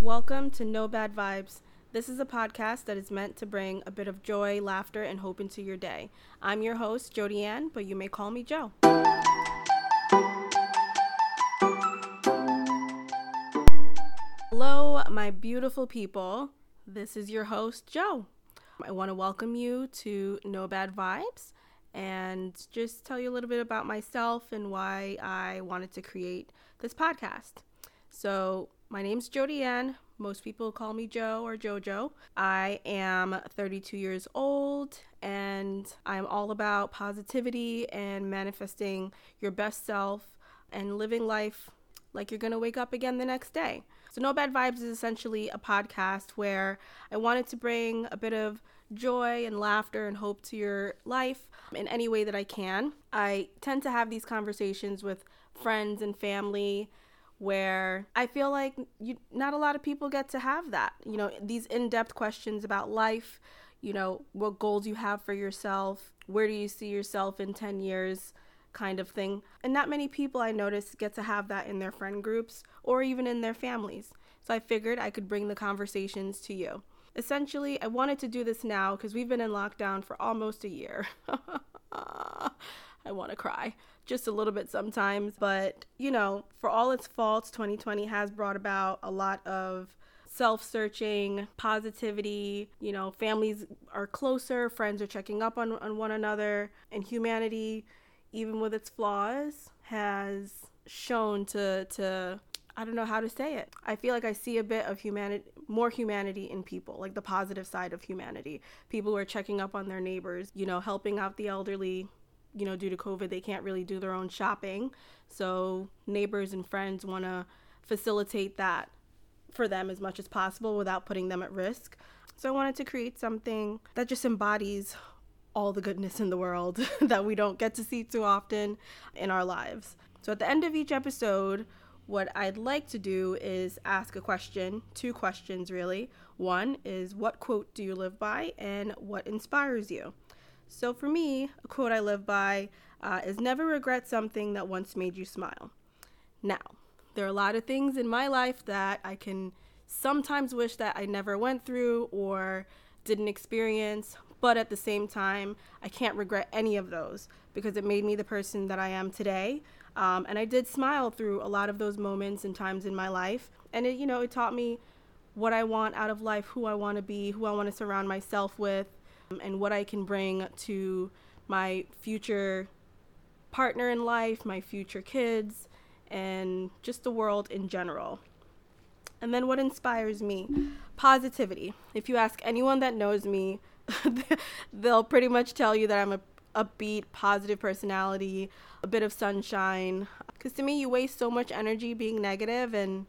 Welcome to No Bad Vibes. This is a podcast that is meant to bring a bit of joy, laughter, and hope into your day. I'm your host, Jody Ann, but you may call me Joe. Hello, my beautiful people. This is your host, Joe. I want to welcome you to No Bad Vibes and just tell you a little bit about myself and why I wanted to create this podcast. So, my name's Jody Ann. Most people call me Joe or JoJo. I am 32 years old and I'm all about positivity and manifesting your best self and living life like you're going to wake up again the next day. So, No Bad Vibes is essentially a podcast where I wanted to bring a bit of joy and laughter and hope to your life in any way that I can. I tend to have these conversations with friends and family where I feel like you, not a lot of people get to have that. You know, these in depth questions about life, you know, what goals you have for yourself, where do you see yourself in 10 years, kind of thing. And not many people I notice get to have that in their friend groups or even in their families. So I figured I could bring the conversations to you. Essentially, I wanted to do this now because we've been in lockdown for almost a year. I want to cry just a little bit sometimes. But, you know, for all its faults, 2020 has brought about a lot of self searching, positivity. You know, families are closer, friends are checking up on, on one another, and humanity, even with its flaws, has shown to, to I don't know how to say it. I feel like I see a bit of humanity, more humanity in people, like the positive side of humanity. People who are checking up on their neighbors, you know, helping out the elderly. You know, due to COVID, they can't really do their own shopping. So, neighbors and friends want to facilitate that for them as much as possible without putting them at risk. So, I wanted to create something that just embodies all the goodness in the world that we don't get to see too often in our lives. So, at the end of each episode, what I'd like to do is ask a question, two questions really. One is what quote do you live by and what inspires you? So for me, a quote I live by uh, is never regret something that once made you smile. Now, there are a lot of things in my life that I can sometimes wish that I never went through or didn't experience, but at the same time, I can't regret any of those because it made me the person that I am today. Um, and I did smile through a lot of those moments and times in my life. And it, you know, it taught me what I want out of life, who I want to be, who I want to surround myself with, Um, and what I can bring to my future partner in life, my future kids, and just the world in general. And then what inspires me? Positivity. If you ask anyone that knows me, they'll pretty much tell you that I'm a upbeat, positive personality, a bit of sunshine. Because to me, you waste so much energy being negative and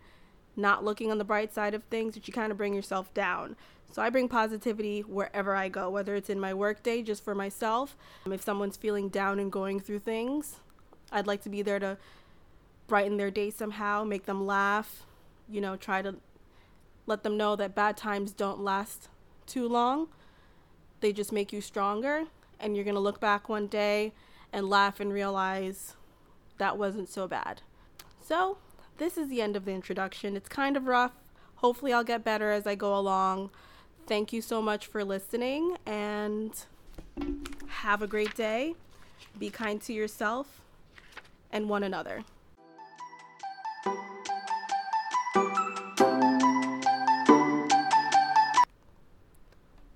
not looking on the bright side of things that you kind of bring yourself down. So I bring positivity wherever I go, whether it's in my workday just for myself. Um, if someone's feeling down and going through things, I'd like to be there to brighten their day somehow, make them laugh, you know, try to let them know that bad times don't last too long. They just make you stronger and you're going to look back one day and laugh and realize that wasn't so bad. So, this is the end of the introduction. It's kind of rough. Hopefully, I'll get better as I go along. Thank you so much for listening and have a great day. Be kind to yourself and one another.